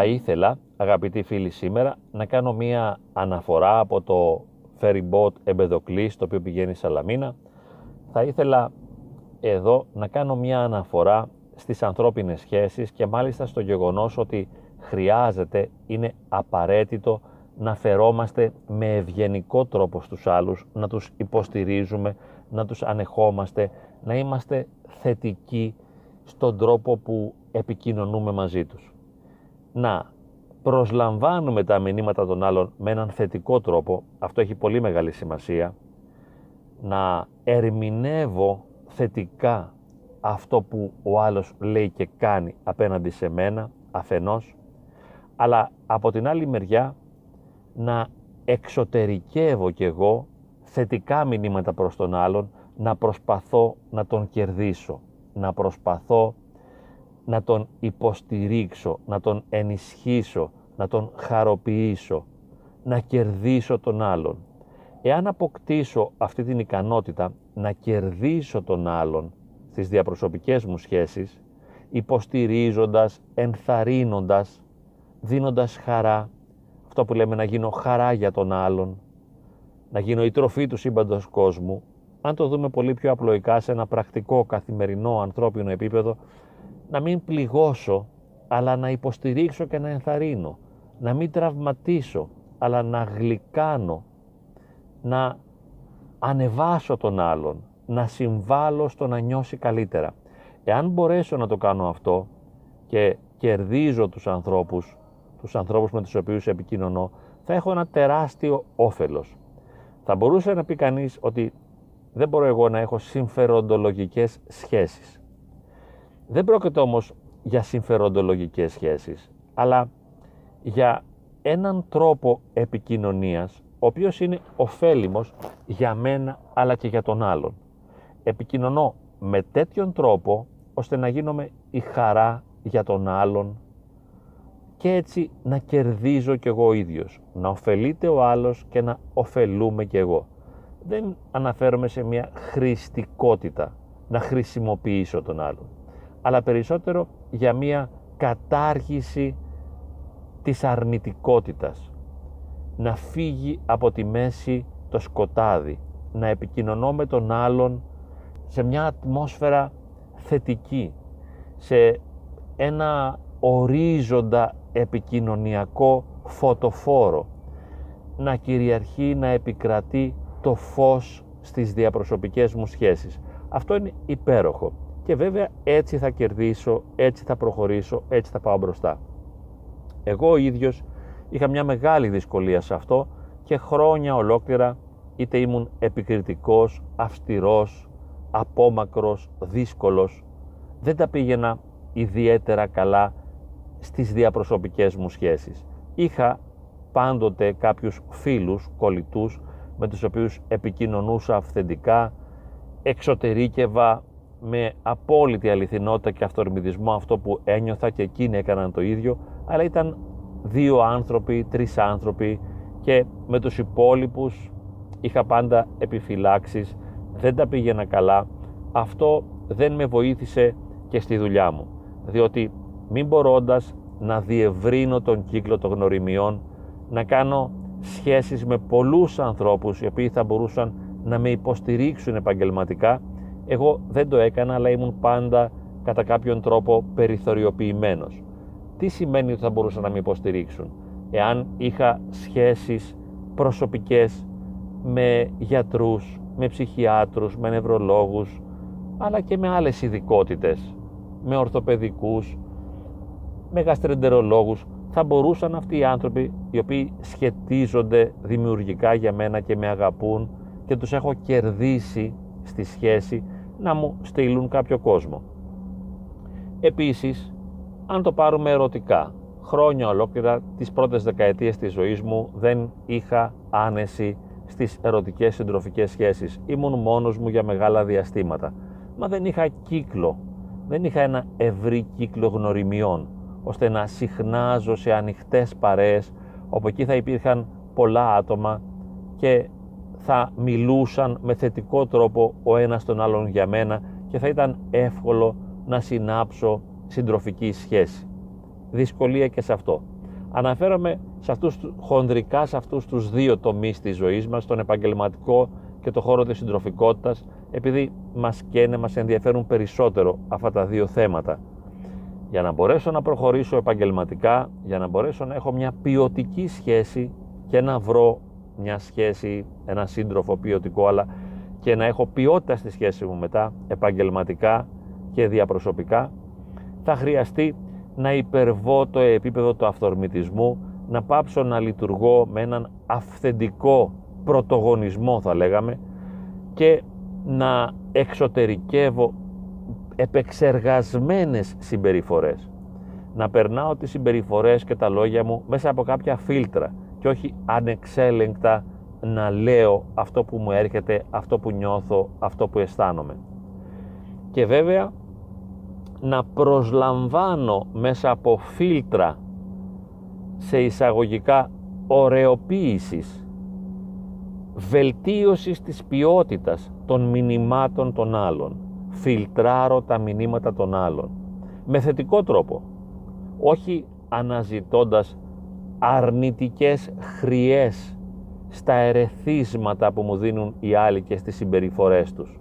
θα ήθελα, αγαπητοί φίλοι σήμερα, να κάνω μία αναφορά από το ferry boat Εμπεδοκλής, το οποίο πηγαίνει Σαλαμίνα. Θα ήθελα εδώ να κάνω μία αναφορά στις ανθρώπινες σχέσεις και μάλιστα στο γεγονός ότι χρειάζεται, είναι απαραίτητο να φερόμαστε με ευγενικό τρόπο στους άλλους, να τους υποστηρίζουμε, να τους ανεχόμαστε, να είμαστε θετικοί στον τρόπο που επικοινωνούμε μαζί τους. Να προσλαμβάνουμε τα μηνύματα των άλλων με έναν θετικό τρόπο, αυτό έχει πολύ μεγάλη σημασία, να ερμηνεύω θετικά αυτό που ο άλλος λέει και κάνει απέναντι σε μένα, αφενός, αλλά από την άλλη μεριά να εξωτερικεύω κι εγώ θετικά μηνύματα προς τον άλλον, να προσπαθώ να τον κερδίσω, να προσπαθώ να τον υποστηρίξω, να τον ενισχύσω, να τον χαροποιήσω, να κερδίσω τον άλλον. Εάν αποκτήσω αυτή την ικανότητα να κερδίσω τον άλλον στις διαπροσωπικές μου σχέσεις, υποστηρίζοντας, ενθαρρύνοντας, δίνοντας χαρά, αυτό που λέμε να γίνω χαρά για τον άλλον, να γίνω η τροφή του σύμπαντος κόσμου, αν το δούμε πολύ πιο απλοϊκά σε ένα πρακτικό, καθημερινό, ανθρώπινο επίπεδο, να μην πληγώσω, αλλά να υποστηρίξω και να ενθαρρύνω, να μην τραυματίσω, αλλά να γλυκάνω, να ανεβάσω τον άλλον, να συμβάλλω στο να νιώσει καλύτερα. Εάν μπορέσω να το κάνω αυτό και κερδίζω τους ανθρώπους, τους ανθρώπους με τους οποίους επικοινωνώ, θα έχω ένα τεράστιο όφελος. Θα μπορούσε να πει κανείς ότι δεν μπορώ εγώ να έχω συμφεροντολογικές σχέσεις. Δεν πρόκειται όμως για συμφεροντολογικές σχέσεις, αλλά για έναν τρόπο επικοινωνίας ο οποίος είναι ωφέλιμος για μένα αλλά και για τον άλλον. Επικοινωνώ με τέτοιον τρόπο ώστε να γίνομαι η χαρά για τον άλλον και έτσι να κερδίζω κι εγώ ο ίδιος, να ωφελείται ο άλλος και να ωφελούμε κι εγώ. Δεν αναφέρομαι σε μια χρηστικότητα, να χρησιμοποιήσω τον άλλον, αλλά περισσότερο για μια κατάργηση της αρνητικότητας, να φύγει από τη μέση το σκοτάδι, να επικοινωνώ με τον άλλον σε μια ατμόσφαιρα θετική, σε ένα ορίζοντα επικοινωνιακό φωτοφόρο, να κυριαρχεί, να επικρατεί το φως στις διαπροσωπικές μου σχέσεις. Αυτό είναι υπέροχο και βέβαια έτσι θα κερδίσω, έτσι θα προχωρήσω, έτσι θα πάω μπροστά. Εγώ ο ίδιος είχα μια μεγάλη δυσκολία σε αυτό και χρόνια ολόκληρα είτε ήμουν επικριτικός, αυστηρός, απόμακρος, δύσκολος, δεν τα πήγαινα ιδιαίτερα καλά στις διαπροσωπικές μου σχέσεις. Είχα πάντοτε κάποιους φίλους, κολλητούς, με τους οποίους επικοινωνούσα αυθεντικά, εξωτερήκευα με απόλυτη αληθινότητα και αυτορμητισμό αυτό που ένιωθα και εκείνοι έκαναν το ίδιο, αλλά ήταν δύο άνθρωποι, τρεις άνθρωποι και με τους υπόλοιπους είχα πάντα επιφυλάξεις, δεν τα πήγαινα καλά. Αυτό δεν με βοήθησε και στη δουλειά μου, διότι μην μπορώντας να διευρύνω τον κύκλο των γνωριμιών, να κάνω σχέσεις με πολλούς ανθρώπους οι οποίοι θα μπορούσαν να με υποστηρίξουν επαγγελματικά, εγώ δεν το έκανα αλλά ήμουν πάντα κατά κάποιον τρόπο περιθωριοποιημένος. Τι σημαίνει ότι θα μπορούσαν να με υποστηρίξουν; Εάν είχα σχέσεις προσωπικές με γιατρούς, με ψυχιάτρους, με νευρολόγους, αλλά και με άλλες ειδικότητες, με ορθοπαιδικούς, με γαστρεντερολόγους, θα μπορούσαν αυτοί οι άνθρωποι οι οποίοι σχετίζονται δημιουργικά για μένα και με αγαπούν και τους έχω κερδίσει στη σχέση να μου στείλουν κάποιο κόσμο. Επίσης, αν το πάρουμε ερωτικά, χρόνια ολόκληρα τις πρώτες δεκαετίες της ζωής μου δεν είχα άνεση στις ερωτικές συντροφικές σχέσεις. Ήμουν μόνος μου για μεγάλα διαστήματα. Μα δεν είχα κύκλο, δεν είχα ένα ευρύ κύκλο γνωριμιών ώστε να συχνάζω σε ανοιχτές παρέες όπου εκεί θα υπήρχαν πολλά άτομα και θα μιλούσαν με θετικό τρόπο ο ένας τον άλλον για μένα και θα ήταν εύκολο να συνάψω συντροφική σχέση. δυσκολία και σε αυτό. Αναφέρομαι σε αυτούς, χονδρικά σε αυτούς τους δύο τομείς της ζωής μας, τον επαγγελματικό και το χώρο της συντροφικότητας, επειδή μας καίνε, μας ενδιαφέρουν περισσότερο αυτά τα δύο θέματα. Για να μπορέσω να προχωρήσω επαγγελματικά, για να μπορέσω να έχω μια ποιοτική σχέση και να βρω μια σχέση, ένα σύντροφο ποιοτικό, αλλά και να έχω ποιότητα στη σχέση μου μετά, επαγγελματικά και διαπροσωπικά, θα χρειαστεί να υπερβώ το επίπεδο του αυθορμητισμού, να πάψω να λειτουργώ με έναν αυθεντικό πρωτογονισμό θα λέγαμε και να εξωτερικεύω επεξεργασμένες συμπεριφορές. Να περνάω τις συμπεριφορές και τα λόγια μου μέσα από κάποια φίλτρα και όχι ανεξέλεγκτα να λέω αυτό που μου έρχεται, αυτό που νιώθω, αυτό που αισθάνομαι. Και βέβαια να προσλαμβάνω μέσα από φίλτρα σε εισαγωγικά ωρεοποίησης βελτίωσης της ποιότητας των μηνυμάτων των άλλων. Φιλτράρω τα μηνύματα των άλλων. Με θετικό τρόπο. Όχι αναζητώντας αρνητικές χρειές στα ερεθίσματα που μου δίνουν οι άλλοι και στις συμπεριφορές τους.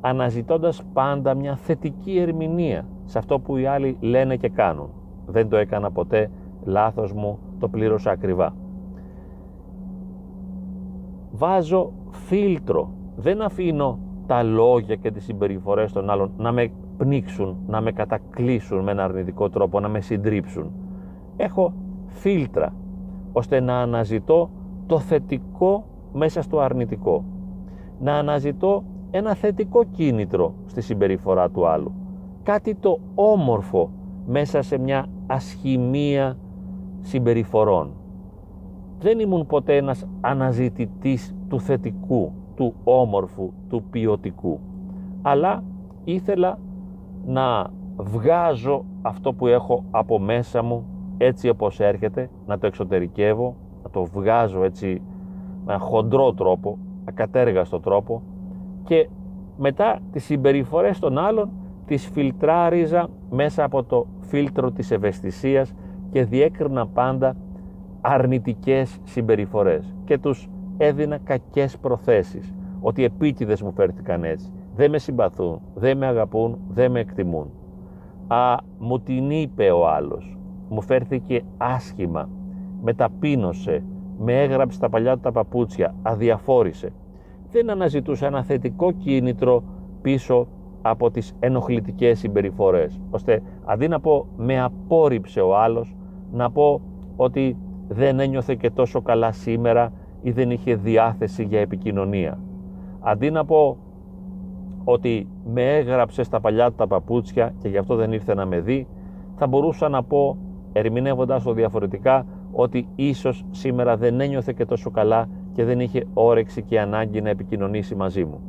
Αναζητώντας πάντα μια θετική ερμηνεία σε αυτό που οι άλλοι λένε και κάνουν. Δεν το έκανα ποτέ, λάθος μου, το πλήρωσα ακριβά. Βάζω φίλτρο, δεν αφήνω τα λόγια και τις συμπεριφορές των άλλων να με πνίξουν, να με κατακλείσουν με ένα αρνητικό τρόπο, να με συντρίψουν. Έχω φίλτρα, ώστε να αναζητώ το θετικό μέσα στο αρνητικό. Να αναζητώ ένα θετικό κίνητρο στη συμπεριφορά του άλλου. Κάτι το όμορφο μέσα σε μια ασχημία συμπεριφορών. Δεν ήμουν ποτέ ένας αναζητητής του θετικού, του όμορφου, του ποιοτικού. Αλλά ήθελα να βγάζω αυτό που έχω από μέσα μου έτσι όπως έρχεται, να το εξωτερικεύω, να το βγάζω έτσι με ένα χοντρό τρόπο, ακατέργαστο τρόπο και μετά τις συμπεριφορές των άλλων τις φιλτράριζα μέσα από το φίλτρο της ευαισθησίας και διέκρινα πάντα αρνητικές συμπεριφορές και τους έδινα κακές προθέσεις ότι επίτηδες μου φέρθηκαν έτσι. Δεν με συμπαθούν, δεν με αγαπούν, δεν με εκτιμούν. Α μου την είπε ο άλλος μου φέρθηκε άσχημα. Με ταπείνωσε με έγραψε τα παλιά του τα παπούτσια. Αδιαφόρησε. Δεν αναζητούσα ένα θετικό κίνητρο πίσω από τις ενοχλητικές συμπεριφορές. Ώστε αντί να πω με απόρριψε ο άλλος να πω ότι δεν ένιωθε και τόσο καλά σήμερα ή δεν είχε διάθεση για επικοινωνία. Αντί να πω ότι με έγραψε στα παλιά του τα παπούτσια και γι' αυτό δεν ήρθε να με δει, θα μπορούσα να πω, ερμηνεύοντας το διαφορετικά, ότι ίσως σήμερα δεν ένιωθε και τόσο καλά και δεν είχε όρεξη και ανάγκη να επικοινωνήσει μαζί μου.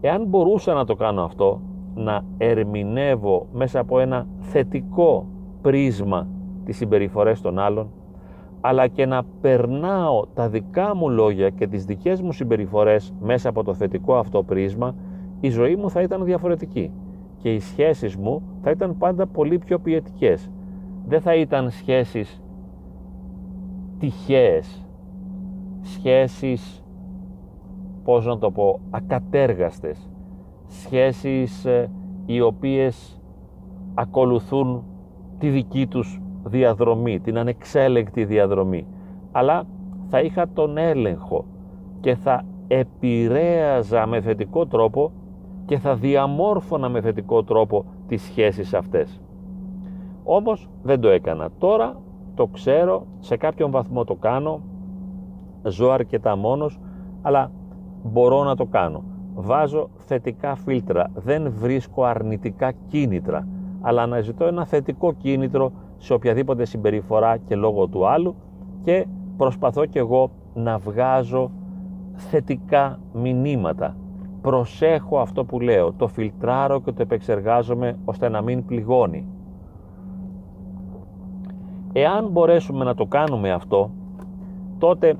Εάν μπορούσα να το κάνω αυτό, να ερμηνεύω μέσα από ένα θετικό πρίσμα τις συμπεριφορές των άλλων, αλλά και να περνάω τα δικά μου λόγια και τις δικές μου συμπεριφορές μέσα από το θετικό αυτό πρίσμα, η ζωή μου θα ήταν διαφορετική και οι σχέσεις μου θα ήταν πάντα πολύ πιο ποιετικές. Δεν θα ήταν σχέσεις τυχαίες, σχέσεις, πώς να το πω, ακατέργαστες, σχέσεις ε, οι οποίες ακολουθούν τη δική τους διαδρομή, την ανεξέλεγκτη διαδρομή. Αλλά θα είχα τον έλεγχο και θα επηρέαζα με θετικό τρόπο και θα διαμόρφωνα με θετικό τρόπο τις σχέσεις αυτές. Όμως δεν το έκανα. Τώρα το ξέρω, σε κάποιον βαθμό το κάνω, ζω αρκετά μόνος, αλλά μπορώ να το κάνω. Βάζω θετικά φίλτρα, δεν βρίσκω αρνητικά κίνητρα, αλλά αναζητώ ένα θετικό κίνητρο σε οποιαδήποτε συμπεριφορά και λόγο του άλλου και προσπαθώ και εγώ να βγάζω θετικά μηνύματα. Προσέχω αυτό που λέω, το φιλτράρω και το επεξεργάζομαι ώστε να μην πληγώνει. Εάν μπορέσουμε να το κάνουμε αυτό, τότε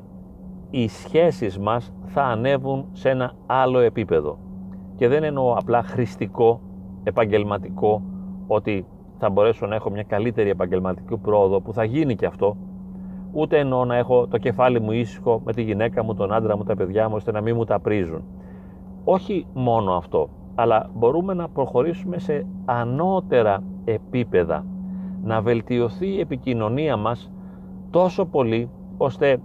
οι σχέσεις μας θα ανέβουν σε ένα άλλο επίπεδο. Και δεν εννοώ απλά χρηστικό, επαγγελματικό, ότι θα μπορέσω να έχω μια καλύτερη επαγγελματική πρόοδο που θα γίνει και αυτό ούτε εννοώ να έχω το κεφάλι μου ήσυχο με τη γυναίκα μου, τον άντρα μου, τα παιδιά μου ώστε να μην μου τα πρίζουν όχι μόνο αυτό αλλά μπορούμε να προχωρήσουμε σε ανώτερα επίπεδα να βελτιωθεί η επικοινωνία μας τόσο πολύ ώστε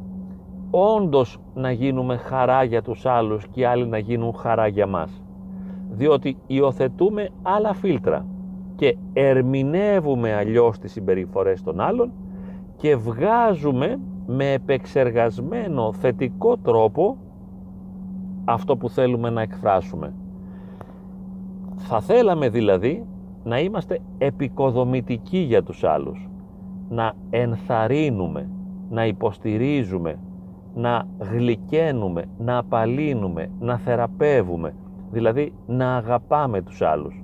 όντως να γίνουμε χαρά για τους άλλους και οι άλλοι να γίνουν χαρά για μας διότι υιοθετούμε άλλα φίλτρα και ερμηνεύουμε αλλιώς τις συμπεριφορές των άλλων και βγάζουμε με επεξεργασμένο θετικό τρόπο αυτό που θέλουμε να εκφράσουμε. Θα θέλαμε δηλαδή να είμαστε επικοδομητικοί για τους άλλους, να ενθαρρύνουμε, να υποστηρίζουμε, να γλυκαίνουμε, να απαλύνουμε, να θεραπεύουμε, δηλαδή να αγαπάμε τους άλλους.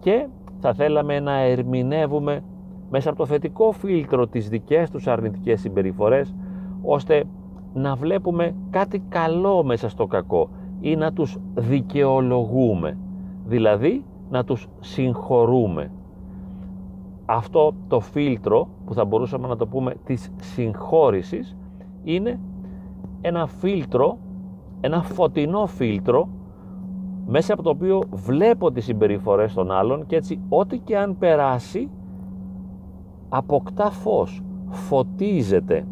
Και θα θέλαμε να ερμηνεύουμε μέσα από το θετικό φίλτρο τις δικές τους αρνητικές συμπεριφορές ώστε να βλέπουμε κάτι καλό μέσα στο κακό ή να τους δικαιολογούμε. Δηλαδή να τους συγχωρούμε αυτό το φίλτρο που θα μπορούσαμε να το πούμε της συγχώρησης είναι ένα φίλτρο ένα φωτεινό φίλτρο μέσα από το οποίο βλέπω τις συμπεριφορές των άλλων και έτσι ό,τι και αν περάσει αποκτά φως, φωτίζεται.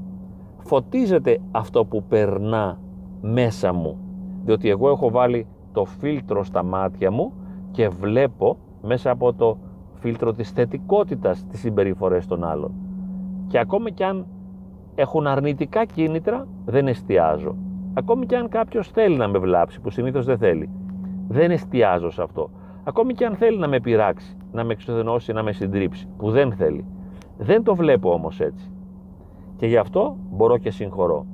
Φωτίζεται αυτό που περνά μέσα μου. Διότι εγώ έχω βάλει το φίλτρο στα μάτια μου και βλέπω μέσα από το φίλτρο της θετικότητας τις συμπεριφορές των άλλων. Και ακόμη και αν έχουν αρνητικά κίνητρα δεν εστιάζω. Ακόμη και αν κάποιος θέλει να με βλάψει που συνήθως δεν θέλει. Δεν εστιάζω σε αυτό. Ακόμη και αν θέλει να με πειράξει, να με εξοδενώσει, να με συντρίψει, που δεν θέλει. Δεν το βλέπω όμως έτσι. Και γι' αυτό μπορώ και συγχωρώ.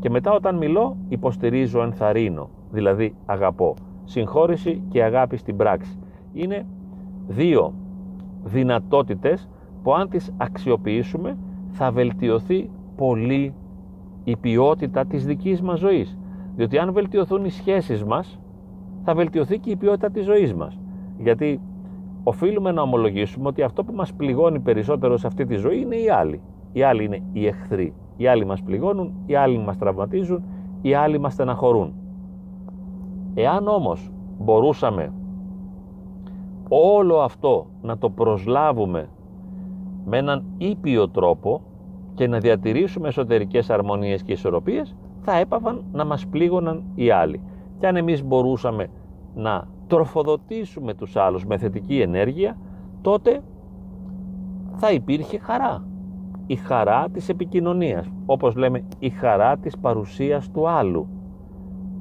Και μετά όταν μιλώ υποστηρίζω, ενθαρρύνω, δηλαδή αγαπώ. Συγχώρηση και αγάπη στην πράξη. Είναι δύο δυνατότητες που αν τις αξιοποιήσουμε θα βελτιωθεί πολύ η ποιότητα της δικής μας ζωής. Διότι αν βελτιωθούν οι σχέσεις μας θα βελτιωθεί και η ποιότητα της ζωής μας. Γιατί οφείλουμε να ομολογήσουμε ότι αυτό που μας πληγώνει περισσότερο σε αυτή τη ζωή είναι οι άλλοι. Οι άλλοι είναι οι εχθροί. Οι άλλοι μας πληγώνουν, οι άλλοι μας τραυματίζουν, οι άλλοι μας στεναχωρούν. Εάν όμως μπορούσαμε όλο αυτό να το προσλάβουμε με έναν ήπιο τρόπο και να διατηρήσουμε εσωτερικές αρμονίες και ισορροπίες, θα έπαβαν να μας πλήγωναν οι άλλοι. Και αν εμείς μπορούσαμε να τροφοδοτήσουμε τους άλλους με θετική ενέργεια, τότε θα υπήρχε χαρά. Η χαρά της επικοινωνίας, όπως λέμε η χαρά της παρουσίας του άλλου.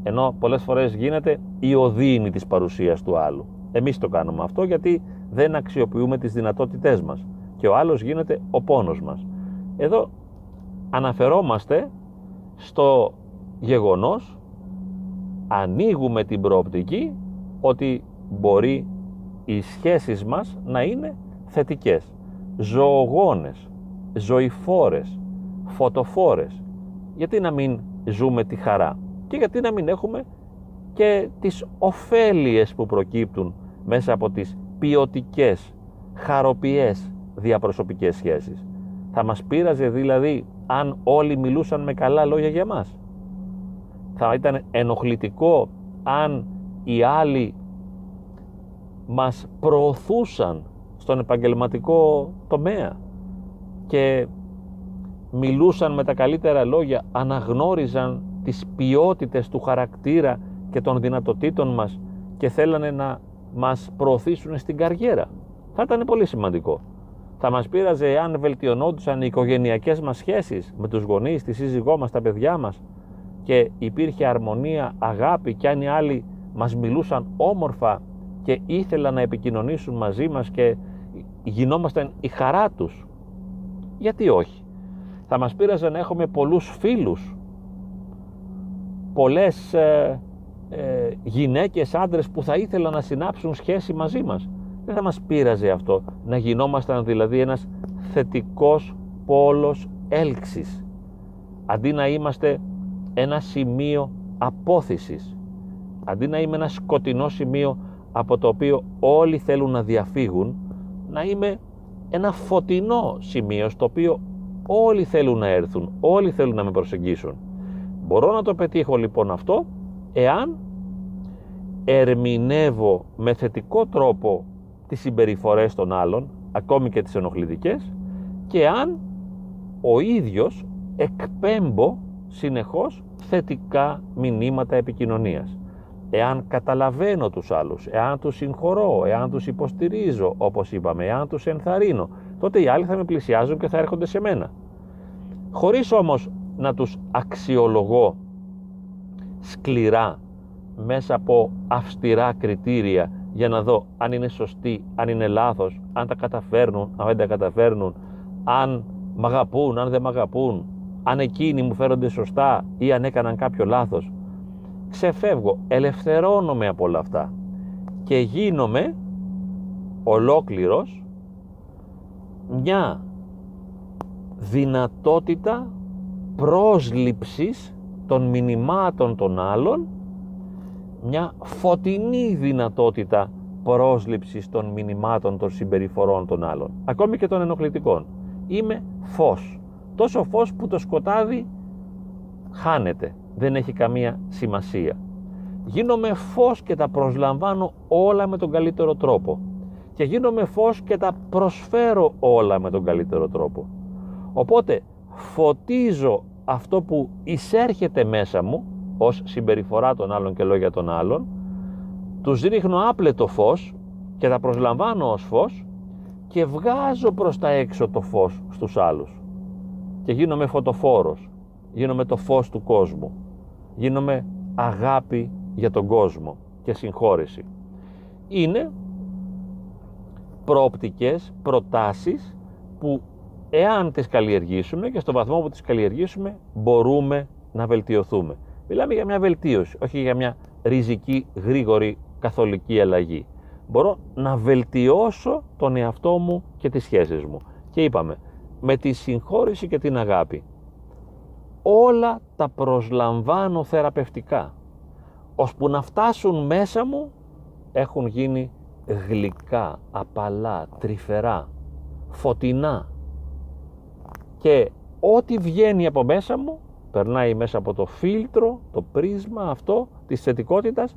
Ενώ πολλές φορές γίνεται η οδύνη της παρουσίας του άλλου. Εμείς το κάνουμε αυτό γιατί δεν αξιοποιούμε τις δυνατότητές μας και ο άλλος γίνεται ο πόνος μας. Εδώ αναφερόμαστε στο γεγονός ανοίγουμε την προοπτική ότι μπορεί οι σχέσεις μας να είναι θετικές, ζωογόνες, ζωηφόρες, φωτοφόρες. Γιατί να μην ζούμε τη χαρά και γιατί να μην έχουμε και τις ωφέλειες που προκύπτουν μέσα από τις ποιοτικές, χαροποιές διαπροσωπικές σχέσεις. Θα μας πείραζε δηλαδή αν όλοι μιλούσαν με καλά λόγια για μας. Θα ήταν ενοχλητικό αν οι άλλοι μας προωθούσαν στον επαγγελματικό τομέα και μιλούσαν με τα καλύτερα λόγια, αναγνώριζαν τις ποιότητες του χαρακτήρα και των δυνατοτήτων μας και θέλανε να μας προωθήσουν στην καριέρα. Θα ήταν πολύ σημαντικό. Θα μας πείραζε εάν βελτιωνόντουσαν οι οικογενειακές μας σχέσεις με τους γονείς, τη σύζυγό μας, τα παιδιά μας και υπήρχε αρμονία, αγάπη και αν οι άλλοι μας μιλούσαν όμορφα και ήθελαν να επικοινωνήσουν μαζί μας και γινόμασταν η χαρά τους. Γιατί όχι; Θα μας πείραζε να έχουμε πολλούς φίλους, πολλές ε, ε, γυναίκες, άντρες που θα ήθελαν να συνάψουν σχέση μαζί μας. Δεν θα μας πείραζε αυτό να γινόμασταν δηλαδή ένας θετικός πόλος έλξης αντί να είμαστε ένα σημείο απόθυσης αντί να είμαι ένα σκοτεινό σημείο από το οποίο όλοι θέλουν να διαφύγουν, να είμαι ένα φωτεινό σημείο στο οποίο όλοι θέλουν να έρθουν, όλοι θέλουν να με προσεγγίσουν. Μπορώ να το πετύχω λοιπόν αυτό εάν ερμηνεύω με θετικό τρόπο τις συμπεριφορές των άλλων, ακόμη και τις ενοχλητικές, και αν ο ίδιος εκπέμπω συνεχώς θετικά μηνύματα επικοινωνίας. Εάν καταλαβαίνω τους άλλους, εάν τους συγχωρώ, εάν τους υποστηρίζω, όπως είπαμε, εάν τους ενθαρρύνω, τότε οι άλλοι θα με πλησιάζουν και θα έρχονται σε μένα. Χωρίς όμως να τους αξιολογώ σκληρά μέσα από αυστηρά κριτήρια για να δω αν είναι σωστοί, αν είναι λάθος, αν τα καταφέρνουν, αν δεν τα καταφέρνουν, αν μ' αγαπούν, αν δεν μ' αγαπούν, αν εκείνοι μου φέρονται σωστά ή αν έκαναν κάποιο λάθος. Ξεφεύγω, ελευθερώνομαι από όλα αυτά και γίνομαι ολόκληρος μια δυνατότητα πρόσληψης των μηνυμάτων των άλλων μια φωτεινή δυνατότητα πρόσληψης των μηνυμάτων των συμπεριφορών των άλλων ακόμη και των ενοχλητικών. Είμαι φως. Τόσο φως που το σκοτάδι χάνεται. Δεν έχει καμία σημασία. Γίνομαι φως και τα προσλαμβάνω όλα με τον καλύτερο τρόπο. Και γίνομαι φως και τα προσφέρω όλα με τον καλύτερο τρόπο. Οπότε φωτίζω αυτό που εισέρχεται μέσα μου ως συμπεριφορά των άλλων και λόγια των άλλων τους ρίχνω άπλετο φως και τα προσλαμβάνω ως φως και βγάζω προς τα έξω το φως στους άλλους. Και γίνομαι φωτοφόρος γίνομαι το φως του κόσμου γίνομαι αγάπη για τον κόσμο και συγχώρεση. Είναι προοπτικές, προτάσεις που εάν τις καλλιεργήσουμε και στο βαθμό που τις καλλιεργήσουμε μπορούμε να βελτιωθούμε. Μιλάμε για μια βελτίωση, όχι για μια ριζική, γρήγορη καθολική αλλαγή. Μπορώ να βελτιώσω τον εαυτό μου και τις σχέσεις μου. Και είπαμε, με τη συγχώρηση και την αγάπη, όλα τα προσλαμβάνω θεραπευτικά, ώσπου να φτάσουν μέσα μου, έχουν γίνει γλυκά, απαλά, τρυφερά, φωτεινά, και ό,τι βγαίνει από μέσα μου περνάει μέσα από το φίλτρο, το πρίσμα αυτό της θετικότητας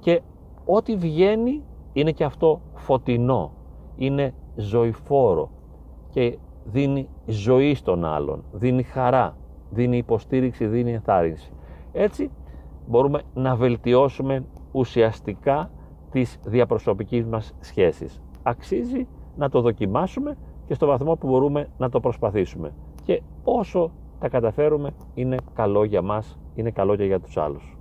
και ό,τι βγαίνει είναι και αυτό φωτεινό, είναι ζωηφόρο και δίνει ζωή στον άλλον, δίνει χαρά, δίνει υποστήριξη, δίνει ενθάρρυνση. Έτσι μπορούμε να βελτιώσουμε ουσιαστικά τις διαπροσωπικές μας σχέσεις. Αξίζει να το δοκιμάσουμε και στο βαθμό που μπορούμε να το προσπαθήσουμε. Και όσο τα καταφέρουμε είναι καλό για μας, είναι καλό και για τους άλλους.